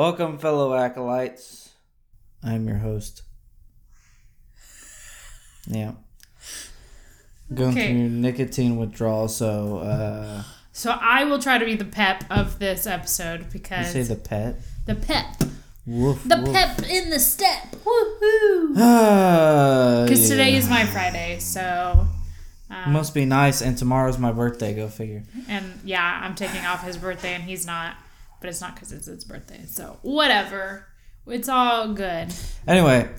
Welcome, fellow acolytes. I'm your host. Yeah. Going Okay. through nicotine withdrawal, so uh So I will try to be the pep of this episode you because say the pet. the pep, Woof. the woof. pep in the step, woohoo! Ah, Because today yeah. is my Friday, so um, Must be nice, and tomorrow's my birthday. Go figure. and yeah, I'm taking off his birthday and he's not, but it's not because it's his birthday. So whatever, it's all good. Anyway,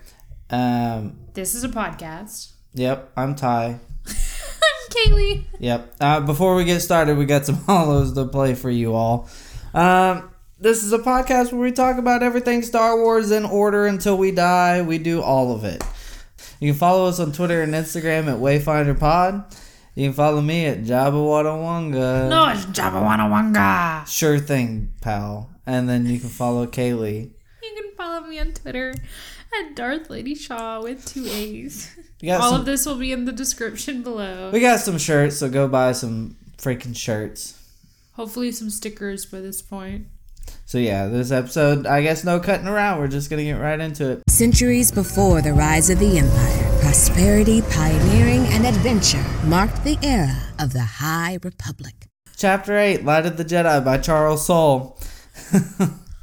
um, This is a podcast. yep, I'm Ty. I'm Kaylee. Yep. Uh, before we get started, we got some hollows to play for you all. Um, this is a podcast where we talk about everything Star Wars in order until we die. We do all of it. You can follow us on Twitter and Instagram at Wayfinder Pod. You can follow me at Jabba No, it's Jabba Wanna Wanga. Sure thing, pal. And then you can follow Kaylee. You can follow me on Twitter at Darth Lady Shaw with two A's. All some, of this will be in the description below. we got some shirts, so go buy some freaking shirts. Hopefully, some stickers by this point. So yeah, this episode, I guess no cutting around. We're just gonna get right into it. Centuries before the rise of the Empire, prosperity, pioneering, and adventure marked the era of the High Republic. Chapter 8 Light of the Jedi by Charles Soule.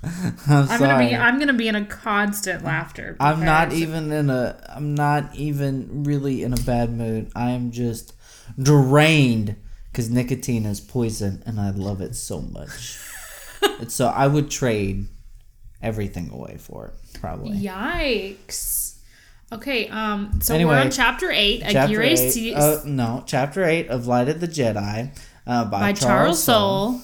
I'm, I'm sorry. gonna be. I'm gonna be in a constant laughter. I'm not even in a I'm not even really in a bad mood. I am just drained cuz nicotine is poison and I love it so much. So I would trade everything away for it probably. Yikes. Okay. Um. So we're on chapter eight. Chapter Aguirre 8 Se- uh, no, chapter 8 of Light of the Jedi uh, by, by Charles Soule. Soule.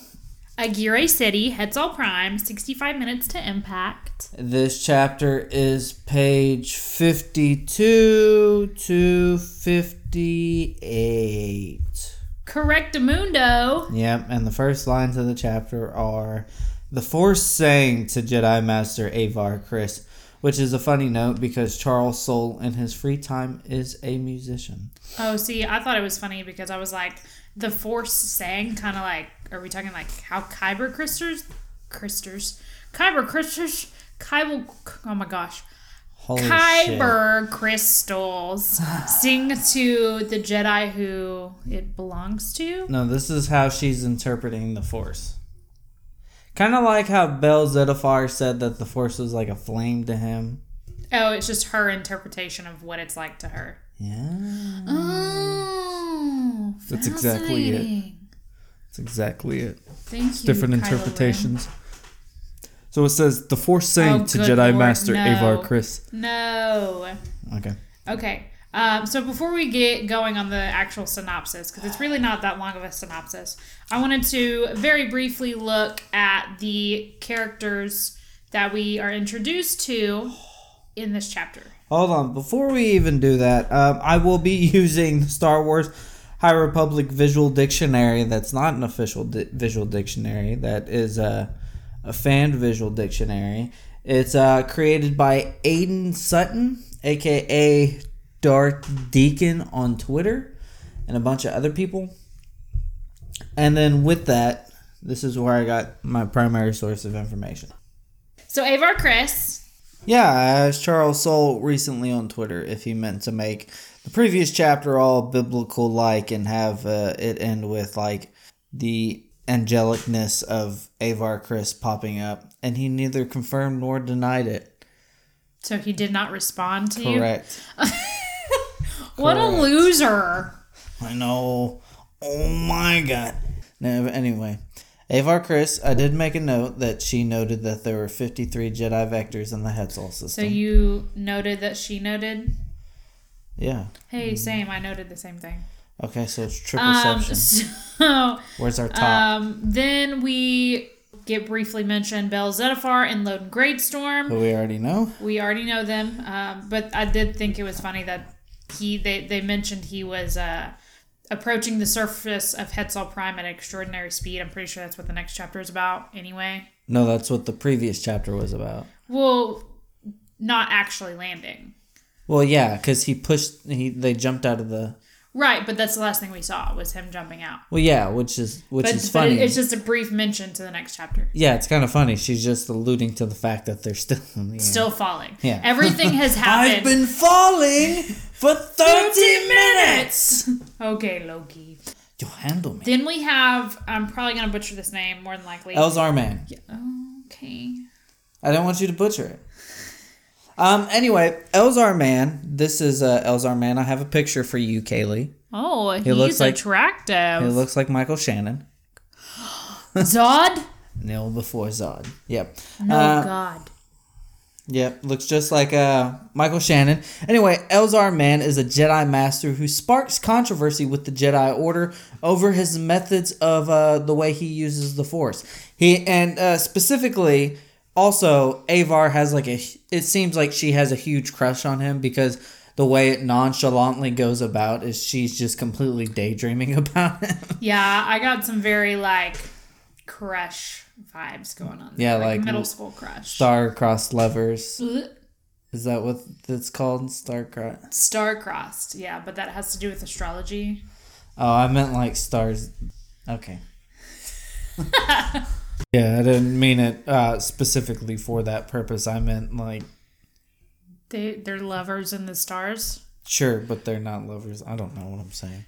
Aguirre City, Hetzal Prime, 65 minutes to impact. This chapter is page 52 to 58. Correctamundo. Yep, and the first lines of the chapter are The Force saying to Jedi Master Avar Kriss, which is a funny note because Charles Soule in his free time is a musician. Oh, see, I thought it was funny because I was like, the Force sang kind of like, are we talking like how Kyber Crysters, Crysters, Kyber Crysters, Kyber, oh my gosh, Holy shit. Kyber crystals sing to the Jedi who it belongs to. No, this is how she's interpreting the Force. Kind of like how Bell Zettifar said that the Force was like a flame to him. Oh, it's just her interpretation of what it's like to her. Yeah. Oh, That's exactly it. That's exactly it. Thank you. different Kylo Ren. So it says the Force saying Oh, to Jedi lord, Master no. Avar Kriss. No. Okay. Okay. Um, so before we get going on the actual synopsis, because it's really not that long of a synopsis, I wanted to very briefly look at the characters that we are introduced to in this chapter. Hold on. Before we even do that, um, I will be using Star Wars High Republic Visual Dictionary. That's not an official di- visual dictionary. That is a, a fan visual dictionary. It's uh, created by Aiden Sutton, aka Dark Deacon on Twitter, and a bunch of other people. And then with that, this is where I got my primary source of information. So Avar Kriss, Yeah, I asked Charles Soule recently on Twitter if he meant to make the previous chapter all biblical like and have uh, it end with like the angelicness of Avar Kriss popping up, and he neither confirmed nor denied it. so he did not respond to you. Correct. What a loser! I know. Oh my god. No, anyway. Avar Kriss, I did make a note that she noted that there were 53 Jedi vectors in the Hetzal system. So you noted that she noted. yeah. Hey, same. I noted the same thing. Okay, so it's triple Um, so Where's our top? Um, then we get briefly mentioned Bell Zettifar and Loden Greatstorm. who we already know. We already know them, um, but I did think it was funny that he they, they mentioned he was uh, approaching the surface of Hetzal Prime at extraordinary speed. I'm pretty sure that's what the next chapter is about, anyway. No, that's what the previous chapter was about. Well, not actually landing. Well, yeah, because he pushed. He they jumped out of the Right, but that's the last thing we saw was him jumping out. Well, yeah, which is which But, is but funny. it's just a brief mention to the next chapter. yeah, it's kind of funny. She's just alluding to the fact that they're still in the. Still falling. Yeah. Everything has happened. I've been falling for 30 minutes. Okay, Loki. You handle me. Then we have, I'm probably going to butcher this name more than likely. Elzar Mann. Yeah. okay. I don't want you to butcher it. Um. Anyway, Elzar Mann. This is uh, Elzar Mann. I have a picture for you, Kaylee. Oh, he's looks like- attractive. It looks like Michael Shannon. Zod? Nil before Zod. Yep. No, Uh, God. Yep, looks just like uh, Michael Shannon. Anyway, Elzar Mann is a Jedi Master who sparks controversy with the Jedi Order over his methods of uh, the way he uses the Force. He and uh, specifically, also Avar has like a. It seems like she has a huge crush on him because the way it nonchalantly goes about is she's just completely daydreaming about him. Yeah, I got some very, like, crush vibes going on. there. Yeah, like middle school crush. Star-crossed lovers. Is that what it's called? Star-crossed. Star-crossed, yeah, but that has to do with astrology. Oh, I meant like stars. Okay. yeah, I didn't mean it uh, specifically for that purpose. I meant like They, they're lovers in the stars. sure, but they're not lovers. I don't know what I'm saying.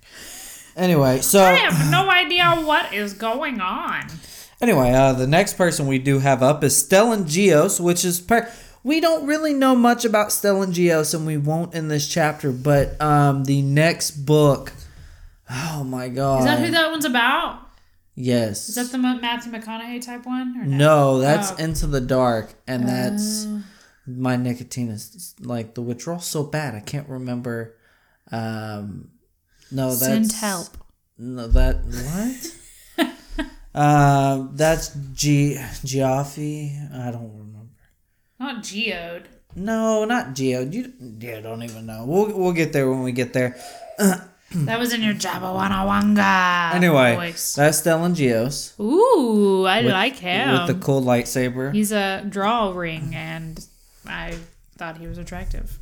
Anyway, so I have no idea what is going on. anyway, uh, the next person we do have up is Stellan Gios, which is per- we don't really know much about Stellan Gios, and we won't in this chapter. But um, the next book, oh my god, Is that who that one's about? Yes, Is that the Matthew McConaughey type one? Or no? No, that's Oh. Into the Dark, and that's my nicotine is like the withdrawal so bad I can't remember. Um, no, that's Send help. No, that what? um, that's G Geoffrey. I don't remember. Not Geode. No, not Geo. You yeah, don't even know. We'll we'll get there when we get there. That was in your Jabba Wana Wanga Anyway, voice. that's Stellan Gios Ooh, I like him. with the cool lightsaber. He's a draw ring, and I thought he was attractive.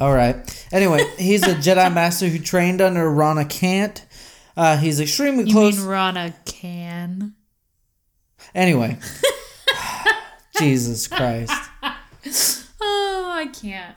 All right. Anyway, he's a Jedi Master who trained under Rana Kant. Uh, he's extremely You close. mean Rana can? anyway, Jesus Christ. Oh, I can't.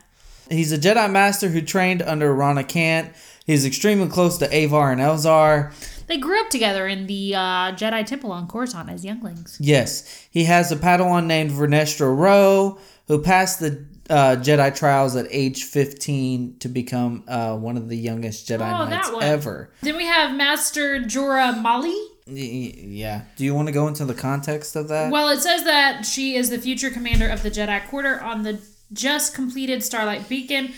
He's a Jedi Master who trained under Rana Kant. He's extremely close to Avar and Elzar. They grew up together in the uh, Jedi Temple on Coruscant as younglings. Yes, he has a Padawan named Vernestra Rwoh who passed the uh, Jedi trials at age 15 to become uh, one of the youngest Jedi Oh, Knights ever. Then we have Master Jora Malli. Yeah. Do you want to go into the context of that? Well, it says that she is the future commander of the Jedi Quarter on the just completed Starlight Beacon.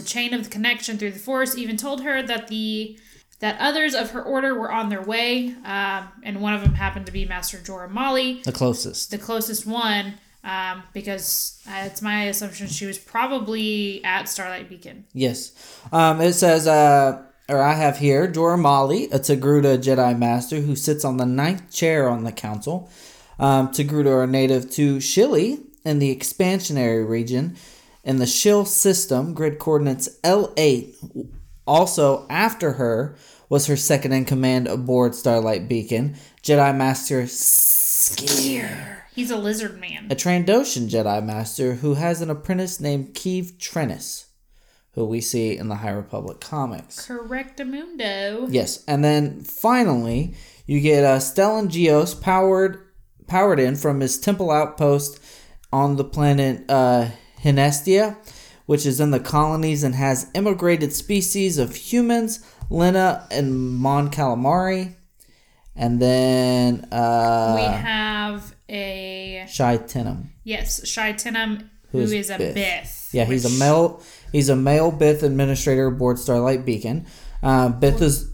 The chain of connection through the Force even told her that the that others of her order were on their way, um, and one of them happened to be Master Jora Malli, the closest. the closest one, um, because uh, it's my assumption she was probably at Starlight Beacon. Yes. Um, it says, uh, or I have here, Jora Malli, a Togruta Jedi Master who sits on the ninth chair on the council. Um, Togruta are native to Shili in the expansionary region. In the Shil system, grid coordinates L8. Also, after her was her second in command aboard Starlight Beacon, Jedi Master Sskeer He's a lizard man. a Trandoshan Jedi Master who has an apprentice named Keeve Trennis, who we see in the High Republic comics. Correctamundo. Yes, and then finally you get uh, Stellan Gios powered powered in from his temple outpost on the planet uh, Hynestia, which is in the colonies and has immigrated species of humans, Lena and Mon Calamari, and then we uh, have a Shai Tenum. yes, Shai Tenum, Who's is a Bith. Bith. Yeah, he's a male. He's a male Bith administrator aboard Starlight Beacon. Uh, Bith is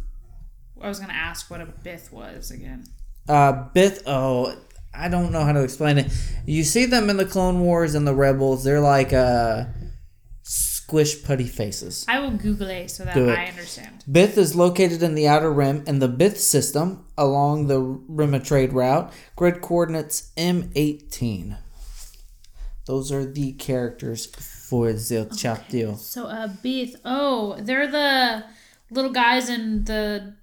I was gonna ask what a Bith was again. uh, Bith. Oh, I don't know how to explain it. You see them in the Clone Wars and the Rebels. They're like uh, squish putty faces. I will Google it so that Do it. I understand. Bith is located in the outer rim in the Bith system along the Rim trade route. Grid coordinates M18. Those are the characters for the chapter. So a Bith. Oh, they're the little guys in the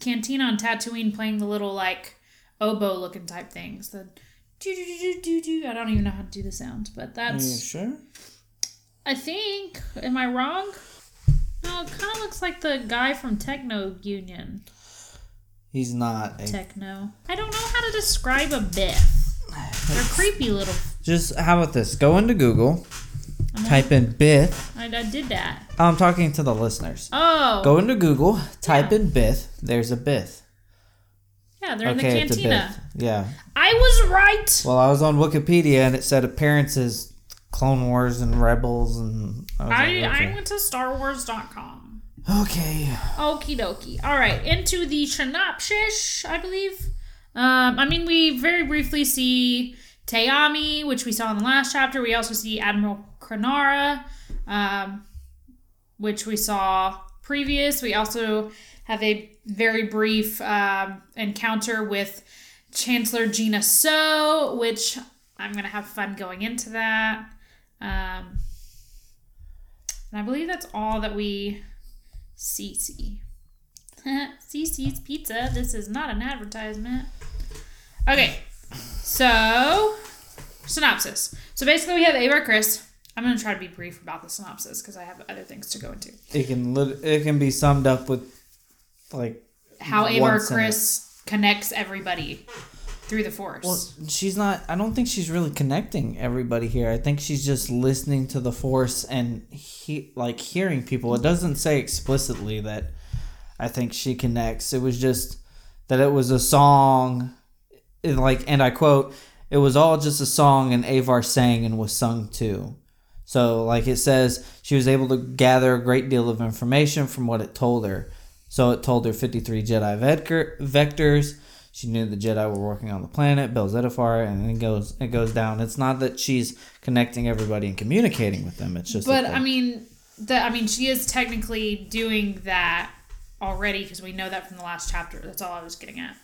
cantina on Tatooine playing the little like oboe looking type things. The do do do do do. I don't even know how to do the sounds, but that's. sure? I think. Am I wrong? No, it kind of looks like the guy from Techno Union. He's not. A, Techno. I don't know how to describe a Biff. They're creepy little. just how about this? Go into Google, type in Bith. I, I did that. I'm talking to the listeners. Oh. Go into Google, type in Bith. There's a Bith. Yeah, they're Okay, in the cantina. Yeah. I was right. Well, I was on Wikipedia and it said appearances, Clone Wars and Rebels, and I I, like. I went to StarWars.com. okay. Okie dokie. All right, into the synopsis, I believe. Um, I mean, we very briefly see Te'Ami, which we saw in the last chapter. We also see Admiral Kronara, um, which we saw previous. We also have a very brief um, encounter with Chancellor Gina So, which I'm going to have fun going into that. Um, and I believe that's all that we see. CC's Pizza. This is not an advertisement. Okay, so synopsis. So basically, we have Avar Kriss. I'm gonna try to be brief about the synopsis because I have other things to go into. It can it can be summed up with like How Avar. Kriss connects everybody through the Force. well, she's not. I don't think she's really connecting everybody here. I think she's just listening to the force and he like hearing people. It doesn't say explicitly that. I think she connects. It was just that it was a song, it, like, and I quote, "It was all just a song, and Avar sang and was sung to." So, like it says, she was able to gather a great deal of information from what it told her. So it told her 53 Jedi vector, vectors. She knew the Jedi were working on the planet, Bell Zettifar, and it goes it goes down. It's not that she's connecting everybody and communicating with them. It's just but I mean, the I mean, she is technically doing that already because we know that from the last chapter. That's all I was getting at.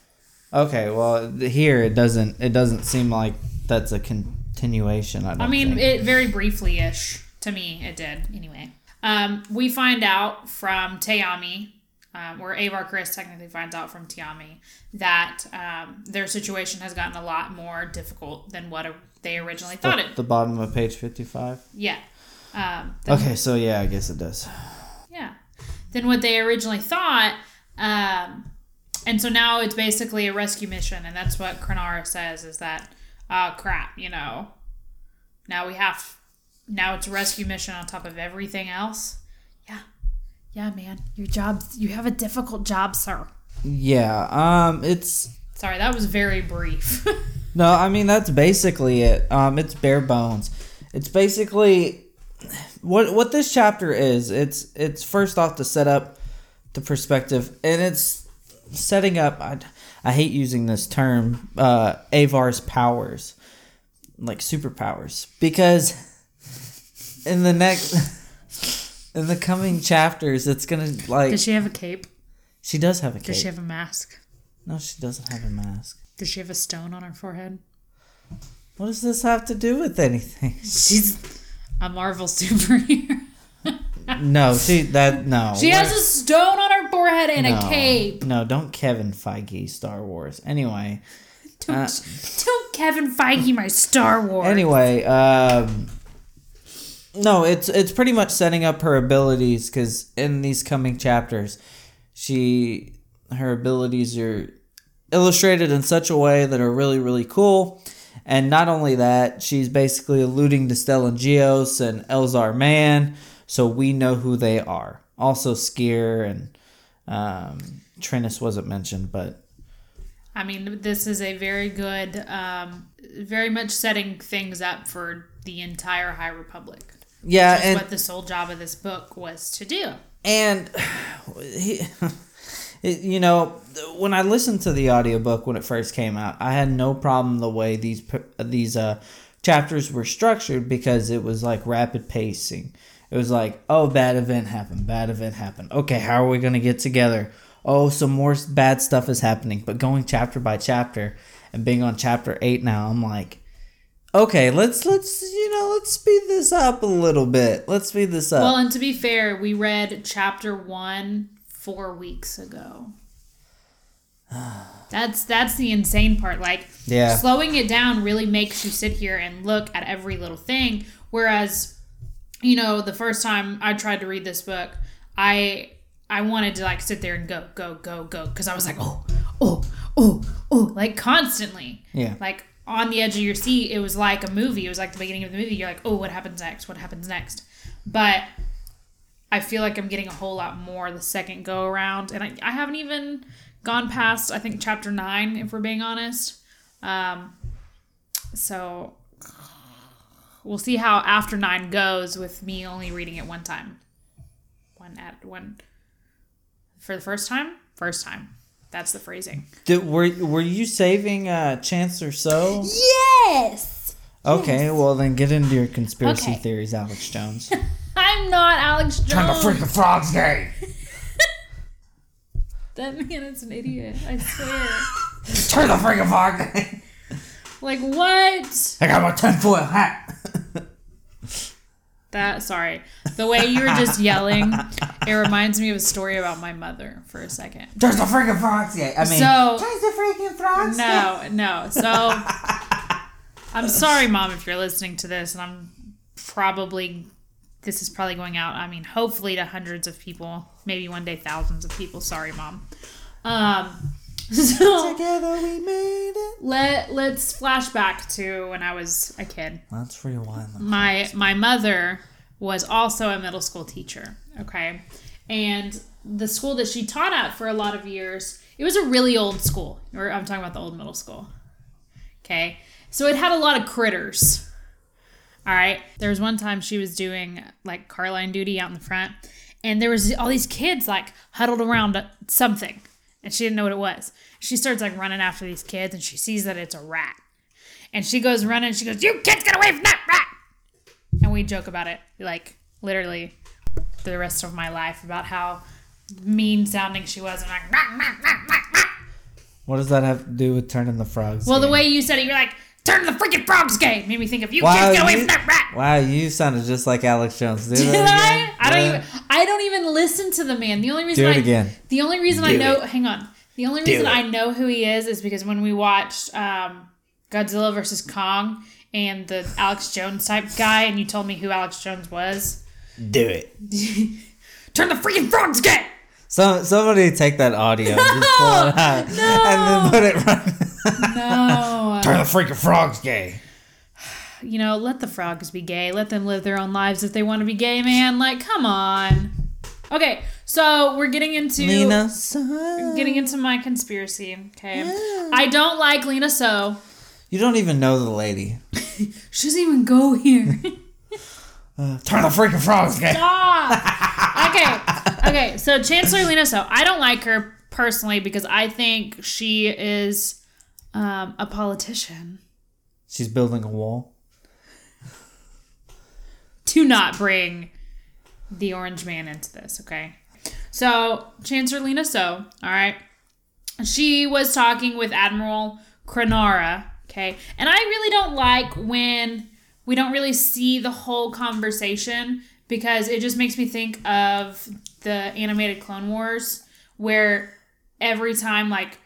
Okay, well, here it doesn't it doesn't seem like that's a continuation. I, don't I mean, think. it very briefly ish to me. It did anyway. Um, we find out from Te'Ami, um, or Avar Kriss technically finds out from Te'Ami that um, their situation has gotten a lot more difficult than what they originally thought the, it. the bottom of page fifty five. Yeah. Um, Okay, so yeah, I guess it does. Yeah. Than what they originally thought. Um, and so now it's basically a rescue mission, and that's what Kronara says is that, oh crap, you know, now we have, now it's a rescue mission on top of everything else. Yeah. Man. Your job, you have a difficult job, sir. Yeah, um, it's Sorry, that was very brief. no, I mean that's basically it. Um, it's bare bones. It's basically what what this chapter is. It's it's first off to set up the perspective, and it's setting up. I, I hate using this term, uh, Avar's powers, like superpowers, because in the next in the coming chapters, it's gonna like Does she have a cape? she does have a cape. Does she have a mask? No, she doesn't have a mask. Does she have a stone on her forehead? What does this have to do with anything? She's a Marvel superhero. No, she that no. She has a stone on her forehead and no, a cape. No, don't Kevin Feige Star Wars. Anyway, Don't, Uh, don't Kevin Feige my Star Wars. anyway, um, no, it's it's pretty much setting up her abilities because in these coming chapters, she her abilities are illustrated in such a way that are really really cool. And not only that, she's basically alluding to Stellan Gios and Elzar Mann, so we know who they are. Also, Sskeer and um, wasn't mentioned, but I mean, this is a very good, um, very much setting things up for the entire High Republic. Yeah, That's and what the sole job of this book was to do. and he, you know when i listened to the audiobook when it first came out i had no problem the way these these uh chapters were structured because it was like rapid pacing. It was like oh bad event happened bad event happened. Okay how are we going to get together? Oh some more bad stuff is happening. But going chapter by chapter and being on chapter 8 now i'm like okay let's let's you know let's speed this up a little bit let's speed this up Well, and to be fair, we read chapter one four weeks ago. That's that's the insane part. Like Yeah. slowing it down really makes you sit here and look at every little thing. Whereas, you know, the first time I tried to read this book, I I wanted to like sit there and go go go go because I was like oh oh oh oh like constantly Yeah. like on the edge of your seat. It was like a movie. It was like the beginning of the movie. You're like, oh, what happens next? What happens next? But I feel like I'm getting a whole lot more the second go around, and I, I haven't even gone past I think chapter nine, if we're being honest. Um, so we'll see how after nine goes with me only reading it one time. One at one for the first time. First time. That's the phrasing. Did, were were you saving uh, Chancellor So? Yes. Okay, well then get into your conspiracy Okay. theories, Alex Jones. I'm not Alex Jones. Turn the freaking frogs gay. That man is an idiot. I swear. Turn the freaking frog like what? I got my ten foot hat. That sorry. The way you were just yelling, it reminds me of a story about my mother for a second. There's the freaking frogs gay. I mean, So- there's the freaking frogs No, no. So I'm sorry, mom, if you're listening to this, and I'm probably this is probably going out. I mean, hopefully to hundreds of people, maybe one day thousands of people. Sorry, mom. Um, so Together we made it. let let's flash back to when I was a kid. Let's rewind my my mother was also a middle school teacher okay? And the school that she taught at for a lot of years it was a really old school. Or i'm talking about the old middle school okay? So it had a lot of critters all right there was one time she was doing like car line duty out in the front and there was all these kids like huddled around something and she didn't know what it was she starts like running after these kids and she sees that it's a rat and she goes running. She goes, "You kids, get away from that rat!" And we joke about it, like literally, the rest of my life about how mean sounding she was. And like, "Rah, rah, rah, rah, rah." What does that have to do with turning the frogs? well, the way you said it, you're like, "Turn the freaking frogs gay." Made me think of you Wow, kids, get away you- from that rat. Wow, you sounded just like Alex Jones. Do Did that I? I don't again. even. I don't even listen to the man. The only reason Do it I, again. The only reason I Do know. it. Hang on. The only reason. I know who he is is because when we watched um, Godzilla versus Kong and the Alex Jones type guy, and you told me who Alex Jones was. Do it. Turn the freaking frogs gay. So somebody take that audio, and pull it out, and then put it right. No. Turn the freaking frogs gay. you know, let the frogs be gay. Let them live their own lives if they want to be gay, man. Like, come on. Okay, so we're getting into Lena, son. getting into my conspiracy. Okay, I don't like Lina Soh. You don't even know the lady. She doesn't even go here. Uh, turn the freaking frogs gay. Stop. okay, okay. So Chancellor Lina Soh, I don't like her personally because I think she is um, a politician. She's building a wall. Do not bring the orange man into this, okay? So, Chancellor Lina Soh, all right, she was talking with Admiral Kronara, okay? And I really don't like when we don't really see the whole conversation because it just makes me think of the animated Clone Wars where every time, like,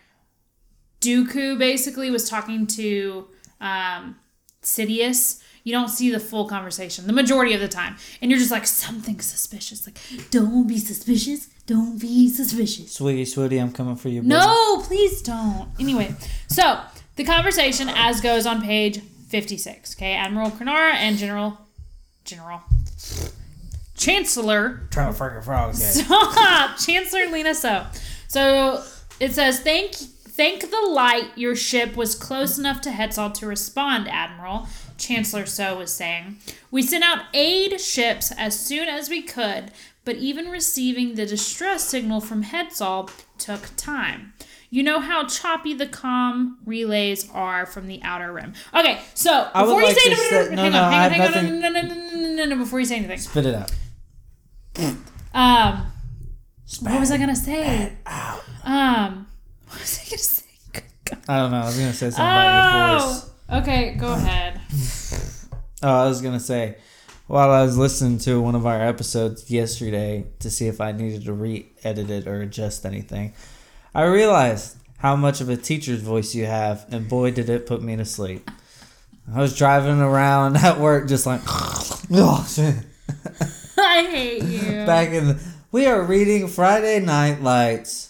Dooku basically was talking to um, Sidious, you don't see the full conversation the majority of the time. And you're just like, something suspicious. Like, don't be suspicious. Don't be suspicious. Sweetie, sweetie, I'm coming for you. baby. No, please don't. Anyway, so the conversation as goes on page 56. Okay, Admiral Kronara and General. General. Chancellor Turn the freaking frogs gay. Stop, Chancellor Lina Soh. So it says, "Thank, thank the light. Your ship was close enough to Hetzal to respond, Admiral." Chancellor So was saying, "We sent out aid ships as soon as we could, but even receiving the distress signal from Hetzal took time." You know how choppy the comm relays are from the outer rim. Okay, so I before you like say say- no, hang no, on, hang on, hang on, no, no, no, no, no, no, no, before you say anything. Spit it out. Um, what was I gonna say? Um, what was I gonna say? I don't know. I was gonna say something about your oh! voice. Oh, okay, go um, ahead. Oh, I was gonna say, while I was listening to one of our episodes yesterday to see if I needed to re-edit it or adjust anything, I realized how much of a teacher's voice you have, and boy, did it put me to sleep. I was driving around at work just like, oh shit. I hate you. Back in, the, we are reading Friday Night Lights.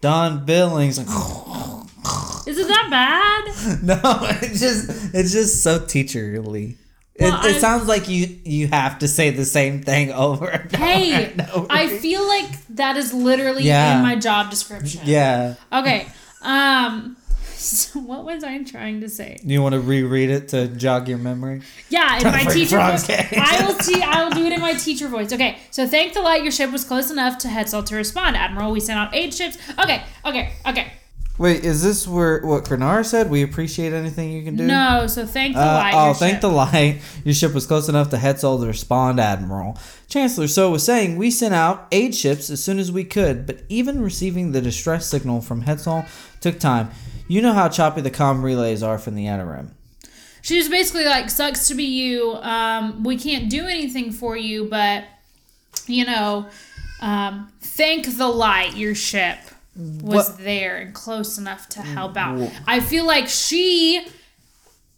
Don Billings. Is it that bad? no, it's just it's just so teacherly. Well, it, it sounds like you you have to say the same thing over and Hey, over over. I feel like that is literally Yeah. in my job description. yeah. Okay. Um. So what was I trying to say? You want to reread it to jog your memory? Yeah, in my teacher voice. I will see. I will do it in my teacher voice. Okay. So thank the light, your ship was close enough to Hetzal to respond. Admiral, we sent out eight ships. Okay. Okay. Okay. Wait, is this where what Krenar said? We appreciate anything you can do. No. So thank the Uh, light. oh, your thank ship. the light. Your ship was close enough to Hetzal to respond, Admiral. Chancellor So was saying we sent out aid ships as soon as we could, but even receiving the distress signal from Hetzal took time. You know how choppy the comm relays are from the outer rim. She was basically like, "Sucks to be you. Um, we can't do anything for you, but you know, um, thank the light. Your ship was What- there and close enough to help out." I feel like she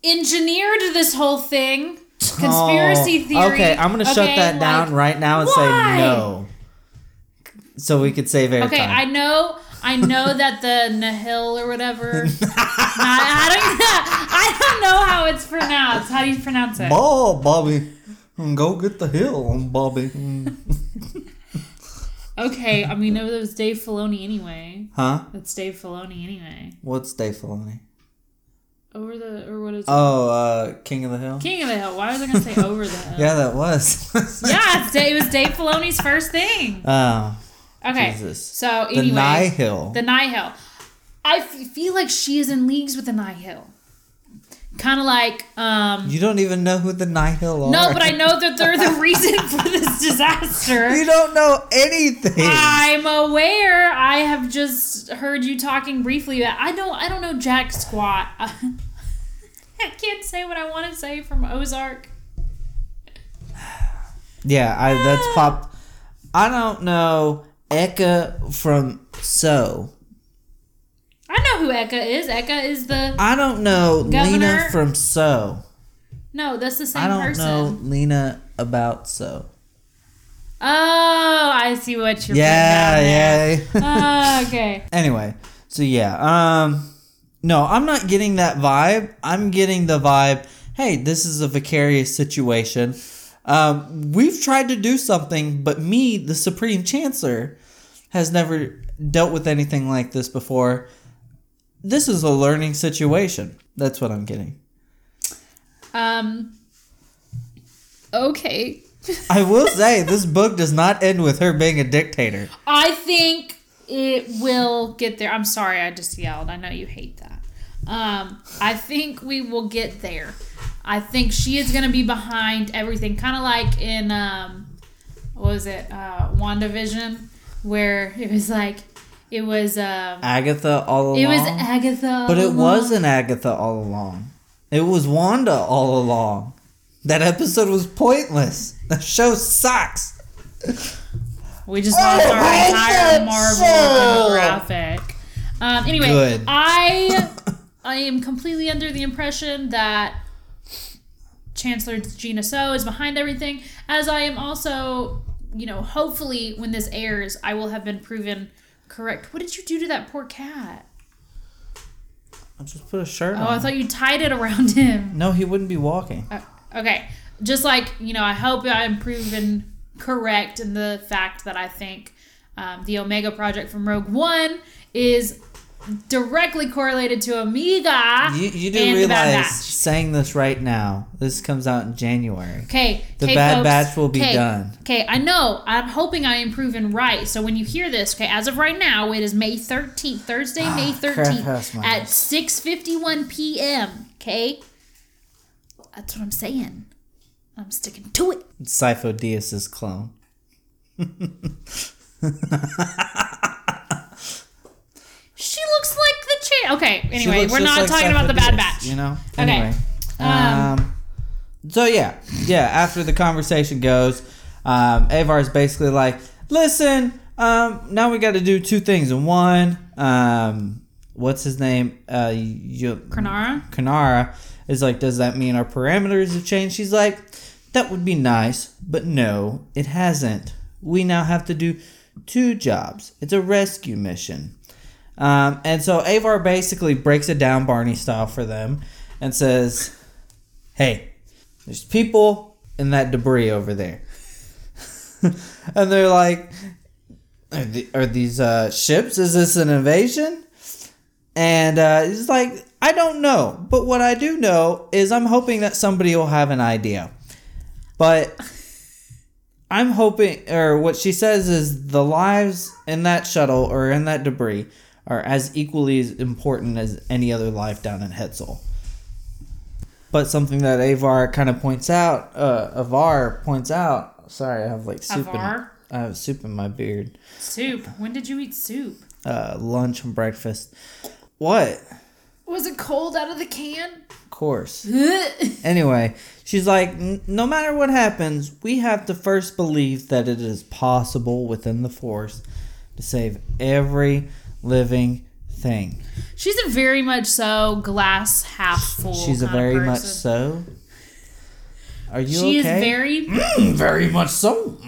engineered this whole thing. Conspiracy Oh, theory. Okay, I'm gonna shut okay, that down right now and why? say no. So we could save airtime. Okay, I know. I know that the Nahil or whatever. I, I don't. I don't know how it's pronounced. How do you pronounce it? Oh, Bobby. Go get the hill, Bobby. Okay, I mean, it was Dave Filoni anyway. Huh? It's Dave Filoni anyway. What's Dave Filoni? Over the or what is it? Oh, uh, King of the Hill? King of the Hill. Why was I gonna say over the hill? Yeah, that was. Yeah, it was Dave Filoni's first thing. Oh, Okay, Jesus. so the anyway, Nihil. the Nihil. I f- feel like she is in leagues with the Nihil. Kind of like, um, you don't even know who the Nihil are. no, but I know that they're the reason for this disaster. You don't know anything. I'm aware. I have just heard you talking briefly. About, I don't. I don't know jack squat. I can't say what I want to say from Ozark. yeah, I that's popped. I don't know Eka from So. I know who Eka is. Eka is the I don't know Lena from So. no. That's the same I don't person. know Lena about So. Oh, I see what you're. Yeah, yeah. Oh, okay. anyway, so yeah, um, no, I'm not getting that vibe. I'm getting the vibe. Hey, this is a vicarious situation. Um, we've tried to do something, but me, the Supreme Chancellor, has never dealt with anything like this before. This is a learning situation. That's what I'm getting. Um. Okay. I will say this book does not end with her being a dictator. I think it will get there. I'm sorry, I just yelled. I know you hate that. Um, I think we will get there. I think she is going to be behind everything, kind of like in um, what was it, uh, WandaVision, where it was like it was um, Agatha all along. it was Agatha, But it wasn't Agatha all along. It was Wanda all along. That episode was pointless. The show sucks. We just lost Oh, our I entire Marvel so. demographic. Um, anyway, Good. I I am completely under the impression that Chancellor Gina So is behind everything, as I am also, you know, hopefully when this airs, I will have been proven correct. What did you do to that poor cat? I just put a shirt Oh, on. I thought you tied it around him. no, he wouldn't be walking. Uh, okay, just like you know, I hope I'm proven correct in the fact that I think um, the Omega Project from Rogue One is directly correlated to Omega. You, you do and the Bad realize saying this right now. This comes out in January. Okay, The Bad folks. Batch will be done. Okay, I know. I'm hoping I am proven right. So when you hear this, okay, as of right now, it is May 13th, Thursday, May Ah, crap, 13th at 6:51 p.m. Okay, that's what I'm saying. I'm sticking to it. Sifo Dyas's clone. Looks like the chick. Okay, anyway, we're not like talking about the Bad Batch. You know. Okay. Um, um, so yeah, yeah. After the conversation goes, um, Avar is basically like, "Listen, um, now we got to do two things in one." Um, what's his name? Uh, you, Kronara? Kanara is like, "Does that mean our parameters have changed?" She's like, "That would be nice, but no, it hasn't. We now have to do two jobs. It's a rescue mission." Um, and so Avar basically breaks it down Barney style for them and says, Hey, there's people in that debris over there. and they're like, Are, the, are these uh, ships? Is this an invasion? And uh, he's like, I don't know. But what I do know is I'm hoping that somebody will have an idea. But I'm hoping, or what she says is the lives in that shuttle or in that debris are as equally as important as any other life down in Hetzal. But something that Avar kind of points out, uh, Avar points out. Sorry, I have like soup. Avar? In, I have soup in my beard. Soup. When did you eat soup? Uh, lunch and breakfast. What? Was it cold out of the can? Of course. Anyway, she's like, "N- no matter what happens, we have to first believe that it is possible within the Force to save every living thing. She's a very much so glass half full. She's a kind of very much so. Are you She okay? is very. Mm, very much so.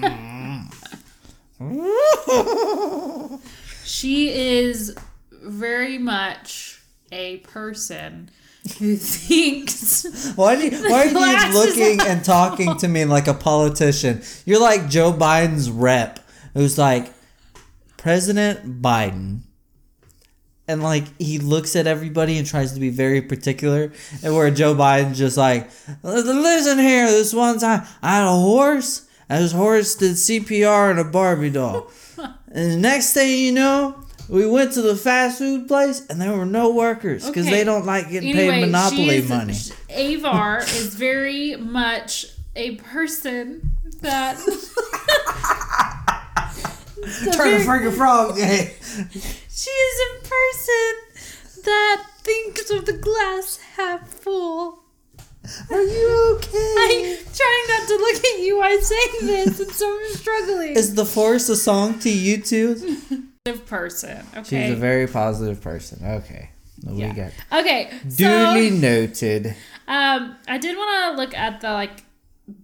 She is very much a person who thinks. Why do you, why are you looking and talking to me like a politician? You're like Joe Biden's rep, who's like President Biden, and like he looks at everybody and tries to be very particular, and where Joe Biden's just like, listen here, this one time I had a horse, and this horse did CPR on a Barbie doll, and the next thing you know. We went to the fast food place and there were no workers because Okay. they don't like getting Anyway, paid monopoly is- money. Avar is very much a person that. Turn the freaking frog. She is a person that thinks of the glass half full. Are you okay? I'm trying not to look at you while saying this, and so I'm struggling. Is the force a song to you too? Positive person. Okay. She's a very positive person. Okay. We Yeah. got okay. duly So, noted. um, I did want to look at the like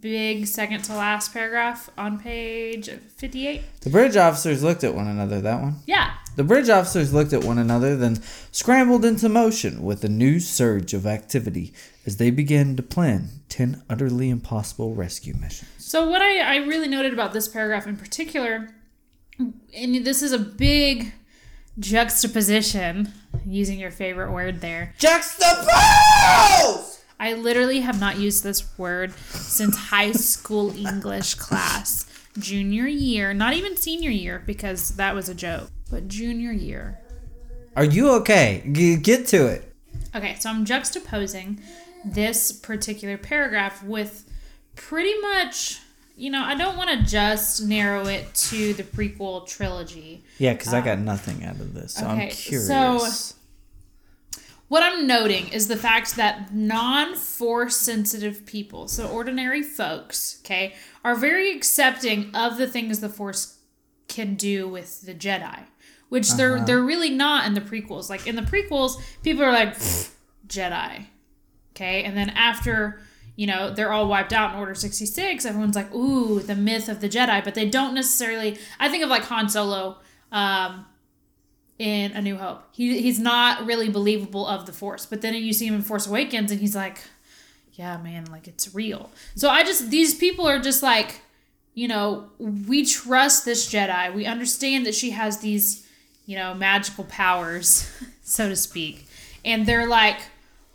big second to last paragraph on page fifty-eight. The bridge officers looked at one another. That one. Yeah. The bridge officers looked at one another, then scrambled into motion with a new surge of activity as they began to plan ten utterly impossible rescue missions. So what I, I really noted about this paragraph in particular, and this is a big juxtaposition, using your favorite word there. Juxtapose! I literally have not used this word since high school English class. Junior year, not even senior year because that was a joke, but junior year. Are you okay? G- get to it. Okay, so I'm juxtaposing this particular paragraph with pretty much, you know, I don't want to just narrow it to the prequel trilogy. Yeah, because I got um, nothing out of this. So I'm curious. so- What I'm noting is the fact that non force sensitive people, so ordinary folks, okay, are very accepting of the things the force can do with the Jedi, which they're they're really not in the prequels. Like in the prequels, people are like Jedi, okay, and then after you know they're all wiped out in Order sixty six, everyone's like, ooh, the myth of the Jedi, but they don't necessarily. I think of like Han Solo. Um, in A New Hope. He he's not really believable of the Force, but then you see him in Force Awakens, and he's like, "Yeah, man, like it's real." So I just these people are just like, you know, we trust this Jedi. We understand that she has these, you know, magical powers, so to speak, and they're like,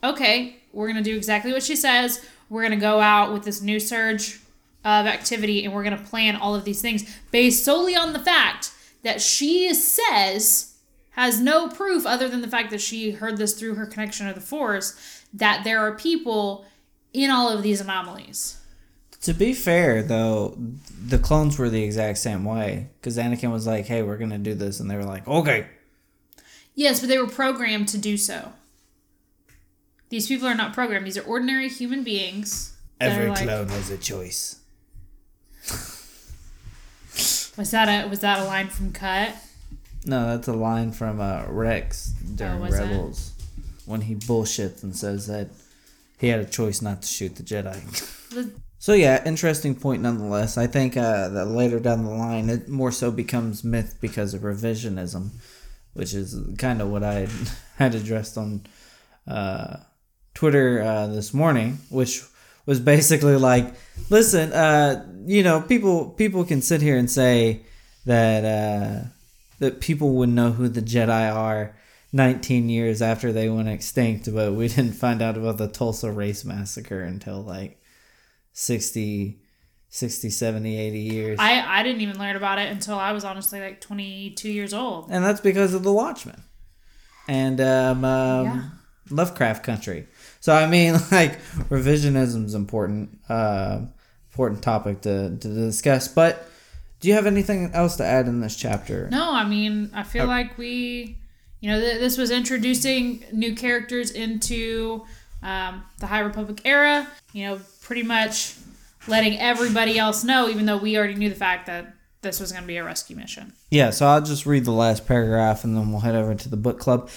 "Okay, we're gonna do exactly what she says. We're gonna go out with this new surge of activity, and we're gonna plan all of these things based solely on the fact." That she says has no proof other than the fact that she heard this through her connection to the force that there are people in all of these anomalies To be fair, though, the clones were the exact same way. Because Anakin was like, hey, we're going to do this. And they were like, okay. yes but they were programmed to do so these people are not programmed these are ordinary human beings Every like- clone has a choice. Was that a was that a line from Cut? No, that's a line from uh, Rex during Oh, it? Rebels when he bullshits and says that he had a choice not to shoot the Jedi. So yeah, interesting point nonetheless. I think uh, that later down the line, it more so becomes myth because of revisionism, which is kind of what I had, had addressed on uh, Twitter uh, this morning, which was basically like, listen, uh, you know, people people can sit here and say that uh, that people would know who the Jedi are 19 years after they went extinct, but we didn't find out about the Tulsa Race Massacre until like 60, 60 70, 80 years. I I didn't even learn about it until I was honestly like 22 years old. and that's because of the Watchmen and um, um, Yeah. Lovecraft Country. So I mean, like revisionism is important, uh, important topic to, to discuss. But do you have anything else to add in this chapter? No, I mean, I feel like we, you know, th- this was introducing new characters into um, the High Republic era. You know, pretty much letting everybody else know, even though we already knew the fact that this was going to be a rescue mission. Yeah, so I'll just read the last paragraph and then we'll head over to the book club.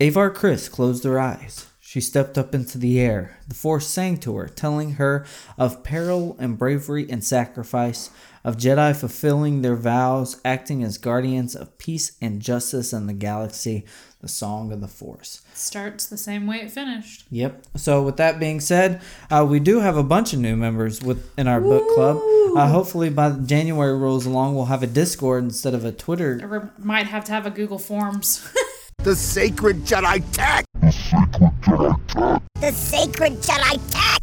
Avar Kriss closed her eyes. She stepped up into the air. The force sang to her, telling her of peril and bravery and sacrifice, of Jedi fulfilling their vows, acting as guardians of peace and justice in the galaxy, the song of the force. Starts the same way it finished. Yep. So with that being said, uh, we do have a bunch of new members with in our book club. Uh, hopefully by January rolls along, we'll have a Discord instead of a Twitter Or we might have to have a Google Forms. The sacred Jedi tech. The sacred Jedi tech.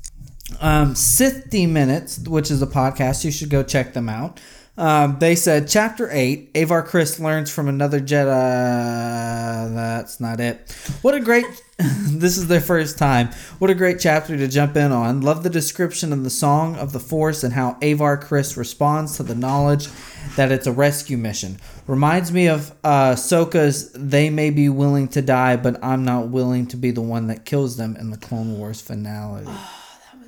Um, 50 Minutes, which is a podcast. You should go check them out. Um, they said chapter 8 Avar Kriss learns from another Jedi. That's not it. What a great. this is their first time. What a great chapter to jump in on. Love the description of the song of the Force and how Avar Kriss responds to the knowledge that it's a rescue mission. Reminds me of uh, Soka's They May Be Willing to Die, but I'm Not Willing to Be the One That Kills Them in the Clone Wars finale.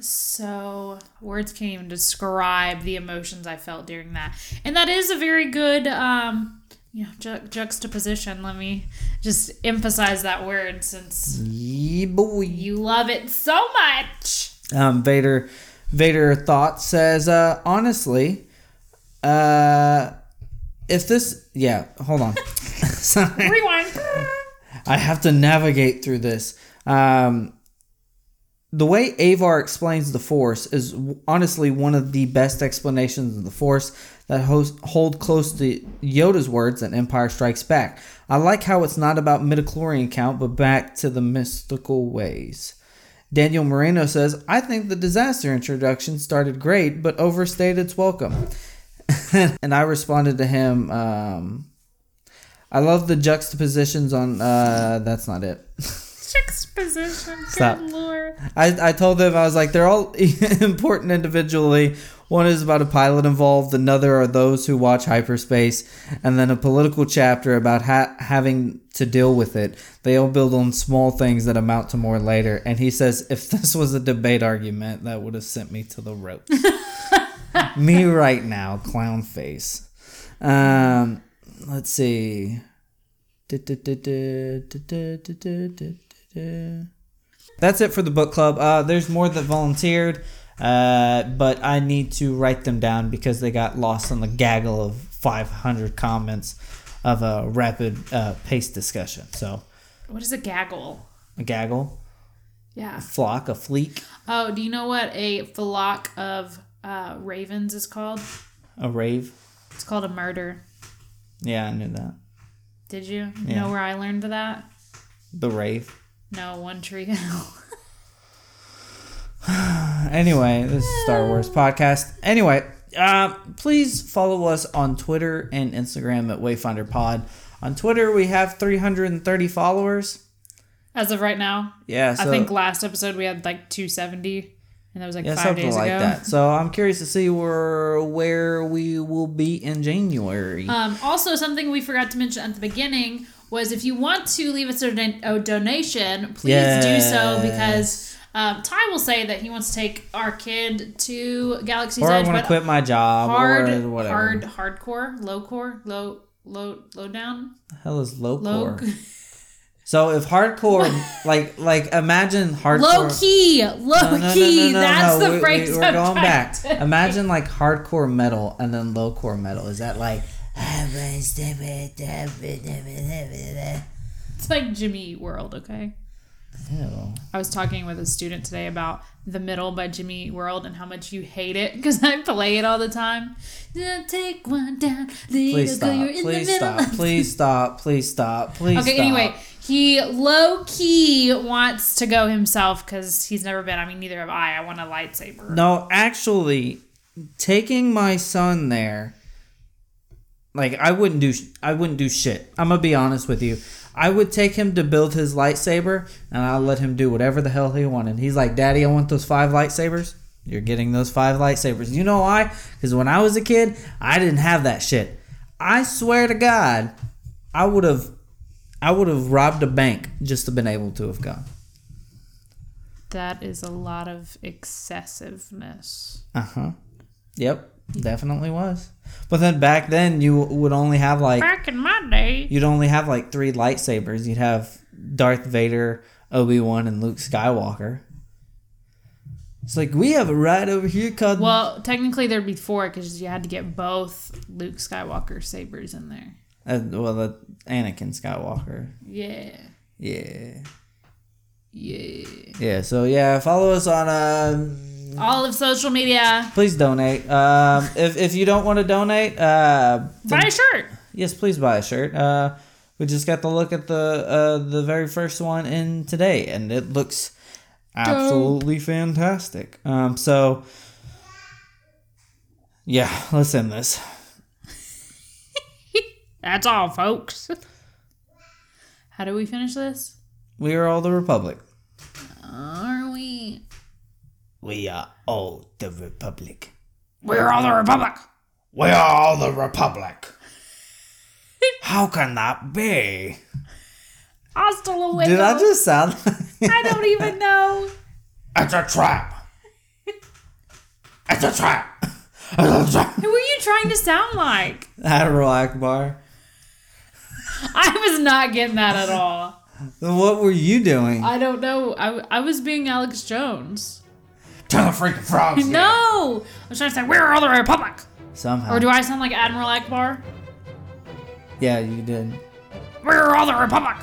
so words can't even describe the emotions I felt during that. And that is a very good um you know ju- juxtaposition. Let me just emphasize that word since Yeah, boy. you love it so much. Um, Vader, Vader thought says, uh, honestly, uh, if this, yeah, hold on, Sorry. Rewind. I have to navigate through this. Um, the way Avar explains the Force is honestly one of the best explanations of the Force that hold close to Yoda's words in Empire Strikes Back. I like how it's not about midichlorian count, but back to the mystical ways. Daniel Moreno says, I think the disaster introduction started great, but overstayed its welcome. and I responded to him, um, I love the juxtapositions on, uh, that's not it. Juxtaposition. Stop. Lord. I, I told them I was like they're all important individually. One is about a pilot involved. Another are those who watch hyperspace, and then a political chapter about ha- having to deal with it. They all build on small things that amount to more later. And he says if this was a debate argument, that would have sent me to the ropes. me right now, clown face. Um, let's see. That's it for the book club. Uh, there's more that volunteered, uh, but I need to write them down because they got lost in the gaggle of 500 comments of a rapid uh, pace discussion. So, What is a gaggle? a gaggle, Yeah. flock, a fleek, Oh, do you know what a flock of uh, ravens is called? a rave. It's called a murder. Yeah, I knew that. Did you Yeah. know where I learned that? The rave. No, One Tree Hill. Anyway, this is Star Wars podcast. Anyway, uh, please follow us on Twitter and Instagram at Wayfinder Pod. On Twitter, we have 330 followers. As of right now, Yeah, so I think last episode we had like 270, and that was like yeah, five something days like ago. that. So I'm curious to see where where we will be in January. Um, also, something we forgot to mention at the beginning was if you want to leave us a, don- a donation, please do so because Um, Ty will say that he wants to take our kid to Galaxy's Or I want to quit my job hard, or whatever. hard, hardcore, low core, low, low, low down, The hell is low low, core? So if hardcore, like like imagine hardcore. low key, low No, no, key. no, That's the we- phrase. We, we're I'm going back. Imagine like hardcore metal and then low core metal. Is that like? It's like Jimmy World, okay? Ew. I was talking with a student today about The Middle by Jimmy Eat World and how much you hate it because I play it all the time. Take one down, Please stop. you're in Please the middle. stop. Please stop. Please stop. Please Okay, stop. anyway, he low key wants to go himself because he's never been. I mean, neither have I. I want a lightsaber. No, actually, taking my son there, like I wouldn't do. I wouldn't do shit. I'm gonna be honest with you. I would take him to build his lightsaber, and I'll let him do whatever the hell he wanted. He's like, "Daddy, I want those five lightsabers." You're getting those five lightsabers. You know why? Because when I was a kid, I didn't have that shit. I swear to God, I would have, I would have robbed a bank just to been able to have gone. That is a lot of excessiveness. Uh huh. Yep, definitely was. But then back then, you would only have like Back in my day, you'd only have like three lightsabers. You'd have Darth Vader, Obi Wan, and Luke Skywalker. It's like we have a ride over here called. well, technically there'd be four because you had to get both Luke Skywalker sabers in there. uh, well, the Anakin Skywalker. Yeah, Yeah, yeah. yeah. So yeah, follow us on. Uh, All of social media. please donate. Um, if if you don't want to donate, uh, Buy a shirt. yes, please buy a shirt. Uh, we just got to look at the uh, the very first one in today, and it looks absolutely fantastic. Um, so yeah, let's end this. That's all, folks. How do we finish this? We are all the Republic. We? Are all the Republic. We're all the Republic. We are all the Republic. How can that be? Hasta luego. Did I just sound? I don't even know. it's a trap. It's a trap. It's a trap. Who are you trying to sound like? Admiral Ackbar. I was not getting that at all. What were you doing? I don't know. I, I was being Alex Jones. Tell the freaking frogs. No! I was trying to say, we're all the Republic. Somehow. Or do I sound like Admiral Ackbar? Yeah, you did. We're all the Republic.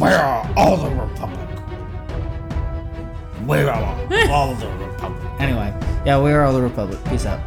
We are all the Republic. We are all the Republic. Anyway, yeah, we are all the Republic. Peace out.